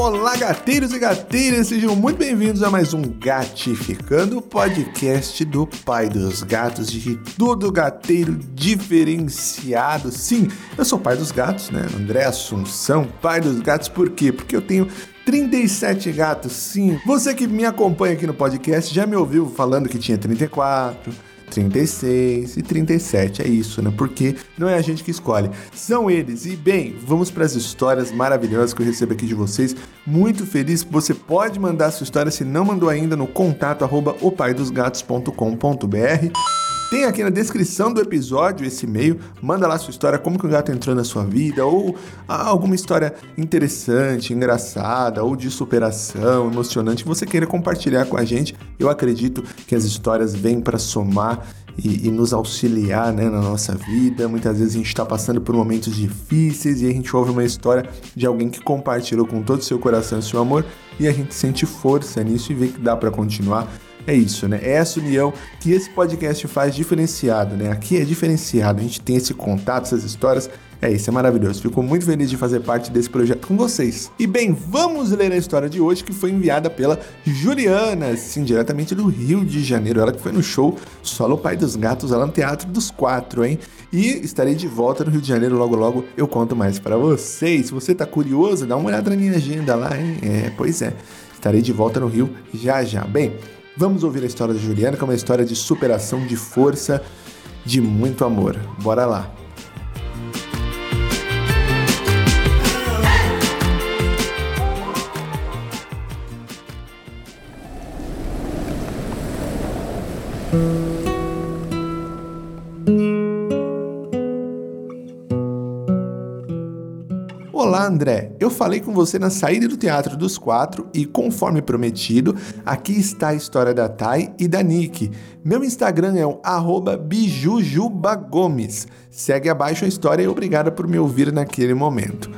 Olá, gateiros e gateiras, sejam muito bem-vindos a mais um Gatificando, podcast do pai dos gatos, de todo gateiro diferenciado. Sim, eu sou pai dos gatos, né? André Assunção, pai dos gatos, por quê? Porque eu tenho 37 gatos, sim. Você que me acompanha aqui no podcast já me ouviu falando que tinha 34 36 e 37. É isso, né? Porque não é a gente que escolhe, são eles. E bem, vamos para as histórias maravilhosas que eu recebo aqui de vocês. Muito feliz você pode mandar sua história se não mandou ainda no contato arroba opaidosgatos.com.br. Tem aqui na descrição do episódio esse e-mail. Manda lá sua história, como que o gato entrou na sua vida, ou alguma história interessante, engraçada, ou de superação, emocionante que você queira compartilhar com a gente. Eu acredito que as histórias vêm para somar e, e, nos auxiliar né, na nossa vida. Muitas vezes a gente está passando por momentos difíceis e a gente ouve uma história de alguém que compartilhou com todo o seu coração e seu amor e a gente sente força nisso e vê que dá para continuar é isso, né? É essa união que esse podcast faz diferenciado, né? Aqui é diferenciado, a gente tem esse contato, essas histórias. É isso, é maravilhoso. Fico muito feliz de fazer parte desse projeto com vocês. E bem, vamos ler a história de hoje que foi enviada pela Juliana, sim, diretamente do Rio de Janeiro. Ela que foi no show Solo Pai dos Gatos lá no Teatro dos Quatro, hein? E estarei de volta no Rio de Janeiro logo logo. Eu conto mais para vocês. Se você tá curioso, dá uma olhada na minha agenda lá, hein? É, pois é. Estarei de volta no Rio já já. Bem, Vamos ouvir a história da Juliana, que é uma história de superação, de força, de muito amor. Bora lá! André, falei com você na saída do Teatro dos Quatro e, conforme prometido, aqui está a história da Thay e da Nick. Meu Instagram é o bijujubagomes. Segue abaixo a história e obrigada por me ouvir naquele momento.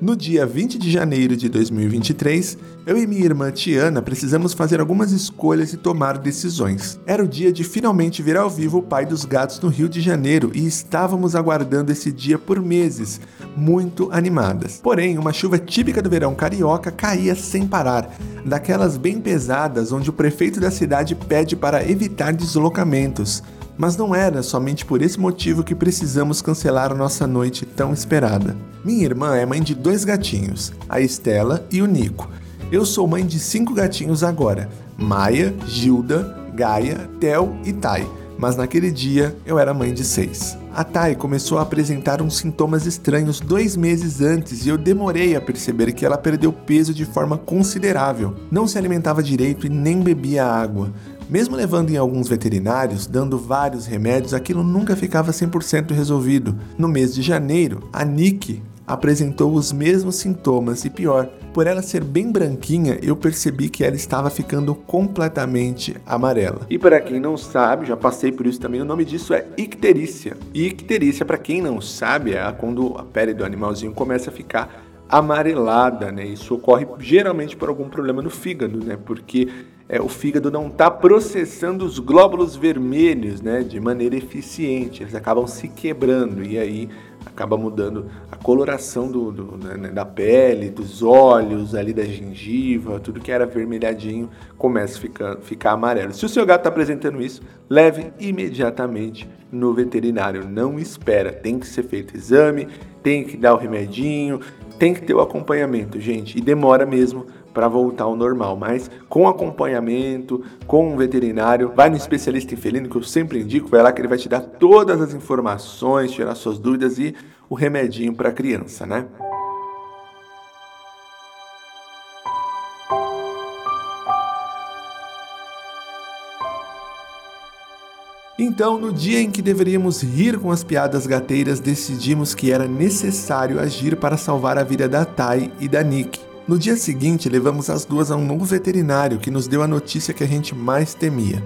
No dia 20 de janeiro de 2023, eu e minha irmã Tiana precisamos fazer algumas escolhas e tomar decisões. Era o dia de finalmente ver ao vivo o Pai dos Gatos no Rio de Janeiro e estávamos aguardando esse dia por meses, muito animadas. Porém, uma chuva típica do verão carioca caía sem parar, daquelas bem pesadas onde o prefeito da cidade pede para evitar deslocamentos. Mas não era somente por esse motivo que precisamos cancelar nossa noite tão esperada. Minha irmã é mãe de dois gatinhos, a Estela e o Nico. Eu sou mãe de cinco gatinhos agora: Maia, Gilda, Gaia, Tel e Tai. Mas naquele dia eu era mãe de seis. A Tai começou a apresentar uns sintomas estranhos dois meses antes e eu demorei a perceber que ela perdeu peso de forma considerável. Não se alimentava direito e nem bebia água. Mesmo levando em alguns veterinários, dando vários remédios, aquilo nunca ficava 100% resolvido. No mês de janeiro, a Nick apresentou os mesmos sintomas e pior, por ela ser bem branquinha, eu percebi que ela estava ficando completamente amarela. E para quem não sabe, já passei por isso também, o nome disso é icterícia. E icterícia, para quem não sabe, é quando a pele do animalzinho começa a ficar amarelada, né? Isso ocorre geralmente por algum problema no fígado, né? Porque é, o fígado não está processando os glóbulos vermelhos, né? De maneira eficiente, eles acabam se quebrando e aí acaba mudando a coloração do, do né, da pele, dos olhos, ali da gengiva, tudo que era vermelhadinho começa a ficar, ficar amarelo. Se o seu gato está apresentando isso, leve imediatamente no veterinário. Não espera, tem que ser feito exame, tem que dar o remedinho, tem que ter o acompanhamento, gente, e demora mesmo para voltar ao normal, mas com acompanhamento, com um veterinário, vai no especialista em felino que eu sempre indico, vai lá que ele vai te dar todas as informações, tirar suas dúvidas e o remedinho para a criança, né? Então, no dia em que deveríamos rir com as piadas gateiras, decidimos que era necessário agir para salvar a vida da Tai e da Nick. No dia seguinte, levamos as duas a um novo veterinário que nos deu a notícia que a gente mais temia.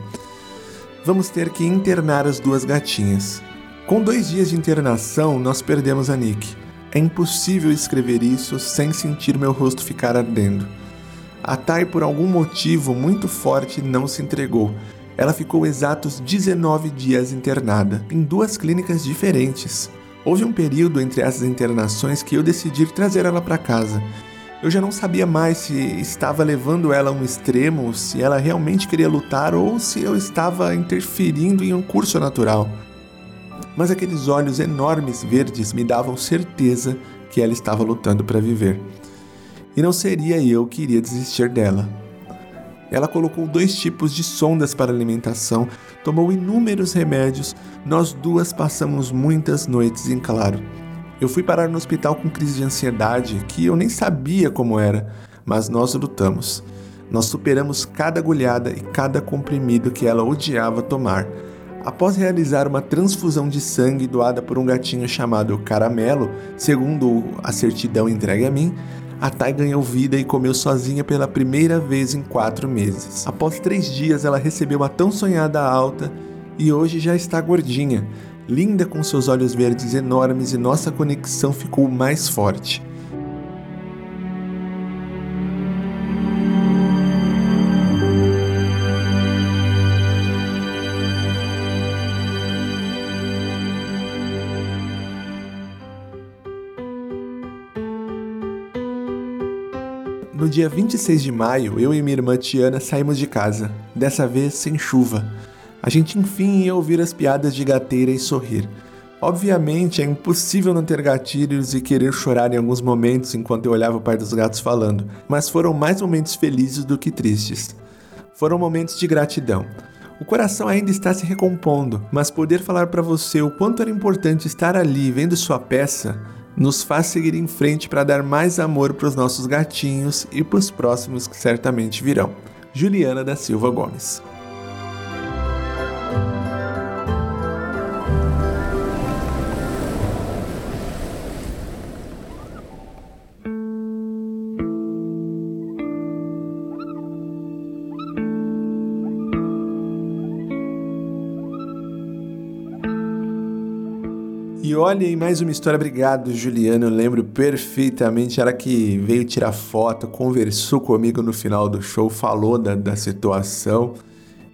Vamos ter que internar as duas gatinhas. Com dois dias de internação, nós perdemos a Nick. É impossível escrever isso sem sentir meu rosto ficar ardendo. A Tai, por algum motivo muito forte, não se entregou ela ficou exatos 19 dias internada, em duas clínicas diferentes. Houve um período entre essas internações que eu decidi trazer ela para casa. Eu já não sabia mais se estava levando ela a um extremo, se ela realmente queria lutar ou se eu estava interferindo em um curso natural. Mas aqueles olhos enormes verdes me davam certeza que ela estava lutando para viver. E não seria eu que iria desistir dela. Ela colocou dois tipos de sondas para alimentação, tomou inúmeros remédios, nós duas passamos muitas noites em claro. Eu fui parar no hospital com crise de ansiedade que eu nem sabia como era, mas nós lutamos. Nós superamos cada agulhada e cada comprimido que ela odiava tomar. Após realizar uma transfusão de sangue doada por um gatinho chamado Caramelo, segundo a certidão entregue a mim, a Thay ganhou vida e comeu sozinha pela primeira vez em quatro meses. Após três dias, ela recebeu a tão sonhada alta e hoje já está gordinha linda com seus olhos verdes enormes e nossa conexão ficou mais forte. No dia 26 de maio, eu e minha irmã Tiana saímos de casa, dessa vez sem chuva. A gente enfim ia ouvir as piadas de gateira e sorrir. Obviamente é impossível não ter gatilhos e querer chorar em alguns momentos enquanto eu olhava o pai dos gatos falando, mas foram mais momentos felizes do que tristes. Foram momentos de gratidão. O coração ainda está se recompondo, mas poder falar para você o quanto era importante estar ali vendo sua peça nos faz seguir em frente para dar mais amor para os nossos gatinhos e para os próximos que certamente virão. Juliana da Silva Gomes. E olha aí mais uma história. Obrigado, Juliana. Eu lembro perfeitamente. Ela que veio tirar foto, conversou comigo no final do show, falou da, da situação.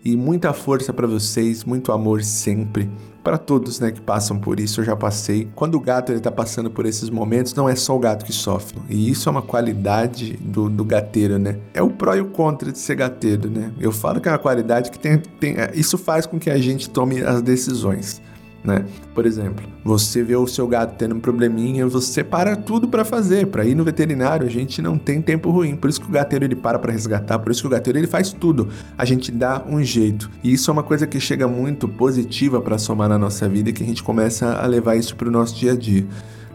E muita força para vocês, muito amor sempre. Para todos né, que passam por isso, eu já passei. Quando o gato está passando por esses momentos, não é só o gato que sofre. E isso é uma qualidade do, do gateiro, né? É o pró e o contra de ser gateiro, né? Eu falo que é uma qualidade que tem, tem. Isso faz com que a gente tome as decisões né? Por exemplo, você vê o seu gato tendo um probleminha, você para tudo para fazer, para ir no veterinário, a gente não tem tempo ruim. Por isso que o gateiro ele para para resgatar, por isso que o gateiro ele faz tudo. A gente dá um jeito. E isso é uma coisa que chega muito positiva para somar na nossa vida e que a gente começa a levar isso para o nosso dia a dia.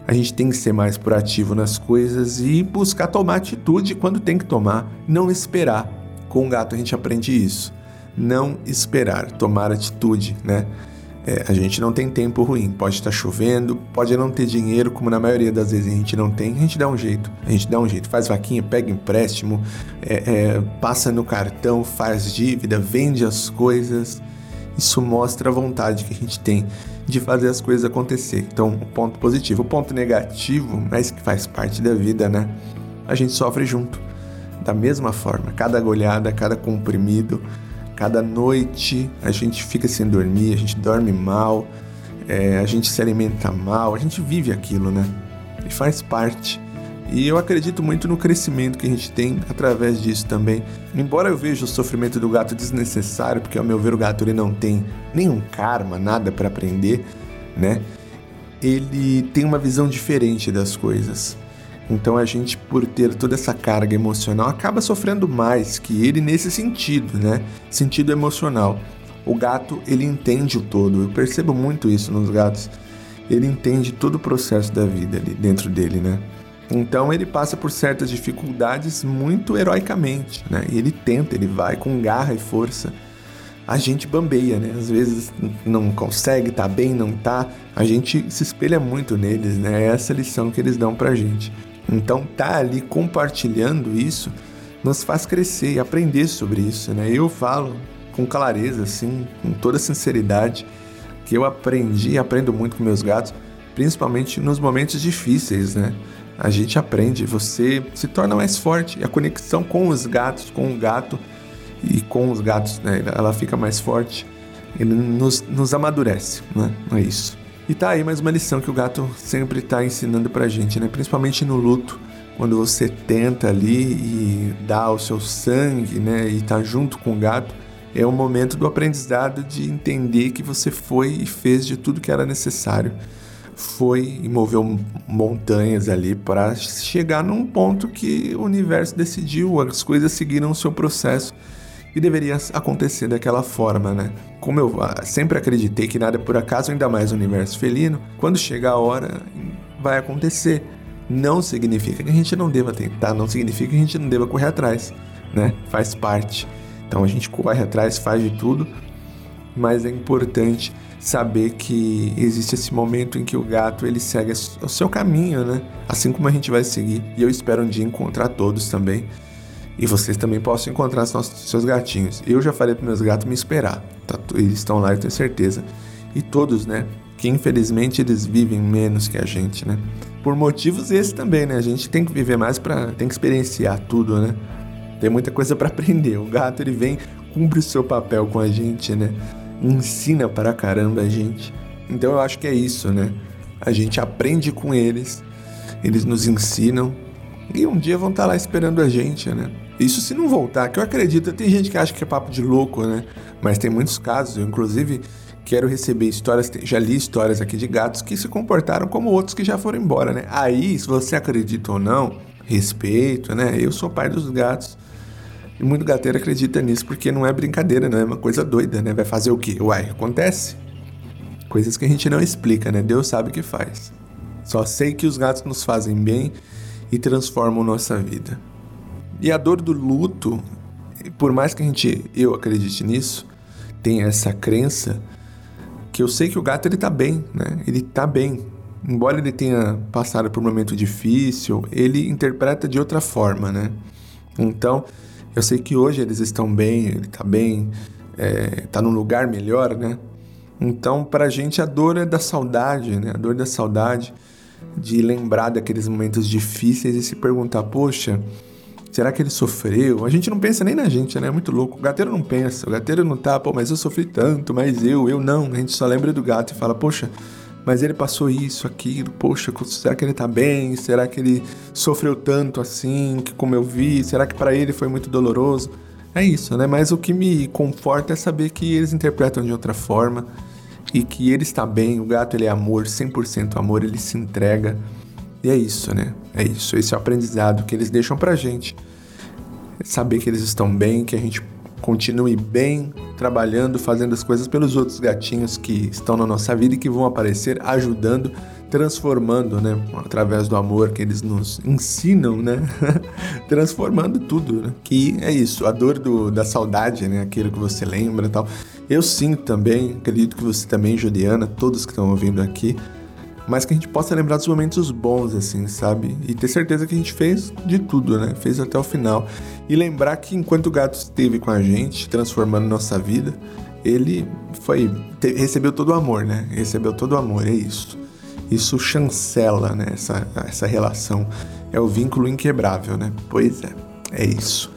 A gente tem que ser mais proativo nas coisas e buscar tomar atitude quando tem que tomar, não esperar. Com o gato a gente aprende isso. Não esperar, tomar atitude, né? É, a gente não tem tempo ruim. Pode estar chovendo, pode não ter dinheiro, como na maioria das vezes a gente não tem. A gente dá um jeito. A gente dá um jeito. Faz vaquinha, pega empréstimo, é, é, passa no cartão, faz dívida, vende as coisas. Isso mostra a vontade que a gente tem de fazer as coisas acontecer. Então, o ponto positivo. O ponto negativo, mas que faz parte da vida, né? A gente sofre junto. Da mesma forma, cada agulhada, cada comprimido, Cada noite a gente fica sem dormir, a gente dorme mal, é, a gente se alimenta mal, a gente vive aquilo, né? E faz parte. E eu acredito muito no crescimento que a gente tem através disso também. Embora eu veja o sofrimento do gato desnecessário, porque ao meu ver o gato ele não tem nenhum karma, nada para aprender, né? Ele tem uma visão diferente das coisas. Então a gente, por ter toda essa carga emocional, acaba sofrendo mais que ele nesse sentido, né? Sentido emocional. O gato, ele entende o todo. Eu percebo muito isso nos gatos. Ele entende todo o processo da vida ali dentro dele, né? Então ele passa por certas dificuldades muito heroicamente, né? E ele tenta, ele vai com garra e força. A gente bambeia, né? Às vezes não consegue, tá bem, não tá. A gente se espelha muito neles, né? É essa lição que eles dão pra gente. Então, tá ali compartilhando isso nos faz crescer e aprender sobre isso, né? Eu falo com clareza, assim, com toda sinceridade, que eu aprendi e aprendo muito com meus gatos, principalmente nos momentos difíceis, né? A gente aprende, você se torna mais forte. A conexão com os gatos, com o gato e com os gatos, né? Ela fica mais forte. Ele nos, nos amadurece, né? É isso. E tá aí mais uma lição que o gato sempre tá ensinando pra gente, né? Principalmente no luto. quando você tenta ali e dá o seu sangue, né, e tá junto com o gato, é o momento do aprendizado de entender que você foi e fez de tudo que era necessário. Foi e moveu montanhas ali para chegar num ponto que o universo decidiu, as coisas seguiram o seu processo e deveria acontecer daquela forma, né? Como eu ah, sempre acreditei que nada é por acaso, ainda mais no universo felino, quando chegar a hora vai acontecer. Não significa que a gente não deva tentar, não significa que a gente não deva correr atrás, né? Faz parte. Então a gente corre atrás, faz de tudo, mas é importante saber que existe esse momento em que o gato ele segue o seu caminho, né? Assim como a gente vai seguir. E eu espero um dia encontrar todos também. E vocês também possam encontrar os nossos, seus gatinhos. Eu já falei para meus gatos me esperar. Tá? Eles estão lá, eu tenho certeza. E todos, né? Que infelizmente eles vivem menos que a gente, né? Por motivos esses também, né? A gente tem que viver mais para tem que experienciar tudo, né? Tem muita coisa para aprender. O gato ele vem, cumpre o seu papel com a gente, né? Ensina para caramba a gente. Então eu acho que é isso, né? A gente aprende com eles, eles nos ensinam e um dia vão estar tá lá esperando a gente, né? Isso se não voltar, que eu acredito, tem gente que acha que é papo de louco, né? Mas tem muitos casos, eu inclusive quero receber histórias, já li histórias aqui de gatos que se comportaram como outros que já foram embora, né? Aí, se você acredita ou não, respeito, né? Eu sou pai dos gatos. E muito gateiro acredita nisso porque não é brincadeira, não é uma coisa doida, né? Vai fazer o quê? Uai, acontece. Coisas que a gente não explica, né? Deus sabe o que faz. Só sei que os gatos nos fazem bem e transformam nossa vida. E a dor do luto, por mais que a gente, eu acredite nisso, tem essa crença que eu sei que o gato ele tá bem, né? Ele tá bem. Embora ele tenha passado por um momento difícil, ele interpreta de outra forma, né? Então, eu sei que hoje eles estão bem, ele tá bem, é, tá num lugar melhor, né? Então, pra gente, a dor é da saudade, né? A dor da saudade de lembrar daqueles momentos difíceis e se perguntar, poxa, será que ele sofreu? A gente não pensa nem na gente, né? É muito louco. O gateiro não pensa, o gateiro não tá, pô, mas eu sofri tanto, mas eu, eu não. A gente só lembra do gato e fala, poxa, mas ele passou isso, aquilo, poxa, será que ele tá bem? Será que ele sofreu tanto assim, que como eu vi? Será que para ele foi muito doloroso? É isso, né? Mas o que me conforta é saber que eles interpretam de outra forma e que ele está bem, o gato ele é amor, 100% amor, ele se entrega. E é isso, né? É isso, esse é o aprendizado que eles deixam pra gente. Saber que eles estão bem, que a gente continue bem trabalhando, fazendo as coisas pelos outros gatinhos que estão na nossa vida e que vão aparecer ajudando, transformando, né, através do amor que eles nos ensinam, né, transformando tudo, né? Que é isso, a dor do, da saudade, né, aquilo que você lembra, tal. Eu sinto também, acredito que você também, Juliana, todos que estão ouvindo aqui, mas que a gente possa lembrar dos momentos bons, assim, sabe? E ter certeza que a gente fez de tudo, né? Fez até o final. E lembrar que enquanto o gato esteve com a gente, transformando nossa vida, ele foi te, recebeu todo o amor, né? Recebeu todo o amor, é isso. Isso chancela, né? Essa, essa relação. É o vínculo inquebrável, né? Pois é, é isso.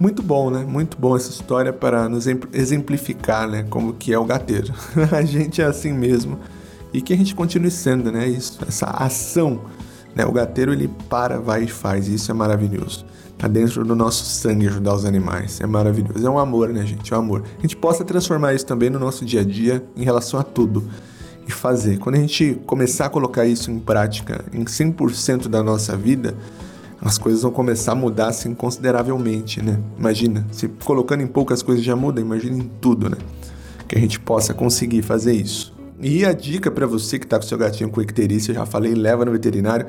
Muito bom, né? Muito bom essa história para nos exemplificar, né? Como que é o gateiro. a gente é assim mesmo e que a gente continue sendo, né? Isso, essa ação, né? O gateiro ele para, vai e faz, e isso é maravilhoso. Tá dentro do nosso sangue ajudar os animais, é maravilhoso. É um amor, né, gente? É um amor. A gente possa transformar isso também no nosso dia a dia em relação a tudo e fazer. Quando a gente começar a colocar isso em prática em 100% da nossa vida, as coisas vão começar a mudar assim consideravelmente, né? Imagina, se colocando em poucas coisas já muda, imagina em tudo, né? Que a gente possa conseguir fazer isso. E a dica para você que está com seu gatinho com icterícia, já falei, leva no veterinário.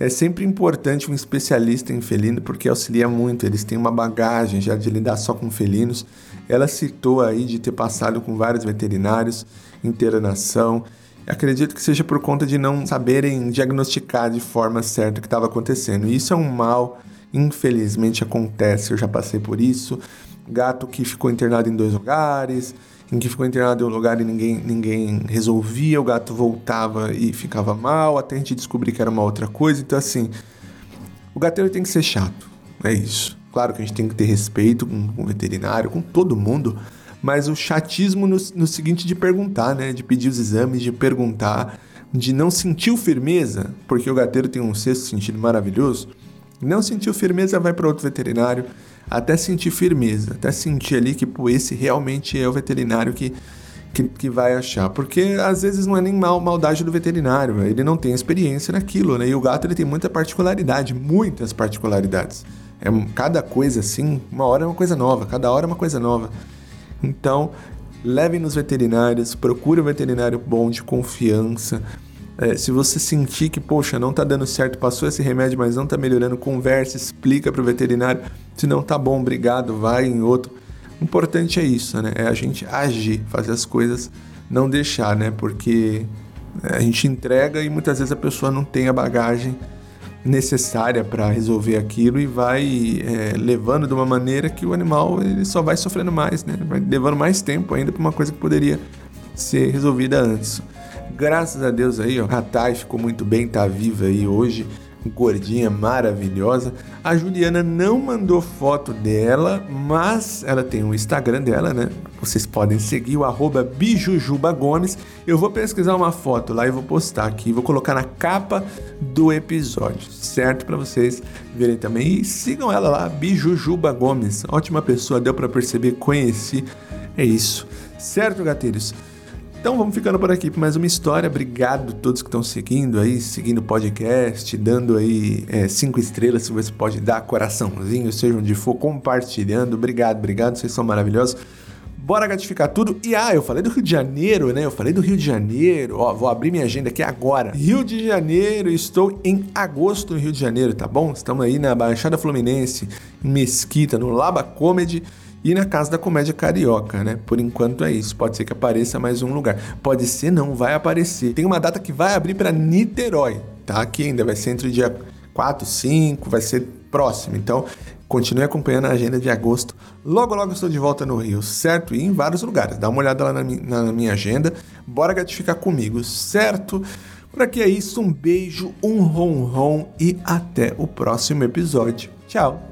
É sempre importante um especialista em felino porque auxilia muito. Eles têm uma bagagem já de lidar só com felinos. Ela citou aí de ter passado com vários veterinários, internação. Acredito que seja por conta de não saberem diagnosticar de forma certa o que estava acontecendo. E isso é um mal, infelizmente acontece. Eu já passei por isso. Gato que ficou internado em dois lugares, em que ficou internado em um lugar e ninguém, ninguém resolvia, o gato voltava e ficava mal, até a gente descobrir que era uma outra coisa. Então, assim, o gateiro tem que ser chato, é isso. Claro que a gente tem que ter respeito com, com o veterinário, com todo mundo, mas o chatismo no, no seguinte de perguntar, né? De pedir os exames, de perguntar, de não sentir firmeza, porque o gateiro tem um sexto sentido maravilhoso, Não sentiu firmeza, vai para outro veterinário, até sentir firmeza, até sentir ali que pô, esse realmente é o veterinário que, que, que, vai achar. Porque às vezes não é nem mal, maldade do veterinário, ele não tem experiência naquilo, né? E o gato ele tem muita particularidade, muitas particularidades. É cada coisa assim, uma hora é uma coisa nova, cada hora é uma coisa nova. Então, levem nos veterinários, procure um veterinário bom de confiança. É, se você sentir que, poxa, não tá dando certo, passou esse remédio, mas não tá melhorando, converse, explica pro veterinário. Se não tá bom, obrigado, vai em outro. O importante é isso, né? É a gente agir, fazer as coisas, não deixar, né? Porque a gente entrega e muitas vezes a pessoa não tem a bagagem necessária para resolver aquilo e vai é, levando de uma maneira que o animal ele só vai sofrendo mais, né? Vai levando mais tempo ainda para uma coisa que poderia ser resolvida antes. Graças a Deus aí, ó, a Thay ficou muito bem, tá viva aí hoje, gordinha, maravilhosa. A Juliana não mandou foto dela, mas ela tem um Instagram dela, né? Vocês podem seguir o arroba bijujubagomes. Eu vou pesquisar uma foto lá e vou postar aqui, vou colocar na capa do episódio, certo? Para vocês verem também. E sigam ela lá, Bijujuba Gomes. Ótima pessoa, deu para perceber, conheci. É isso. Certo, gatilhos? Então vamos ficando por aqui para mais uma história. Obrigado a todos que estão seguindo aí, seguindo o podcast, dando aí é, cinco estrelas se você pode dar, coraçãozinho, seja onde for, compartilhando. Obrigado, obrigado, vocês são maravilhosos. Bora gratificar tudo. E ah, eu falei do Rio de Janeiro, né? Eu falei do Rio de Janeiro. Ó, vou abrir minha agenda aqui agora. Rio de Janeiro, estou em agosto no Rio de Janeiro, tá bom? Estamos aí na Baixada Fluminense, Mesquita, no Laba Comedy e na Casa da Comédia Carioca, né? Por enquanto é isso. Pode ser que apareça mais um lugar. Pode ser não, vai aparecer. Tem uma data que vai abrir para Niterói, tá? Aqui ainda vai ser entre o dia 4, 5, vai ser próximo. Então, continue acompanhando a agenda de agosto. Logo, logo estou de volta no Rio, certo? E em vários lugares. Dá uma olhada lá na, na minha agenda. Bora gratificar comigo, certo? Por aqui é isso. Um beijo, um ron ron e até o próximo episódio. Tchau!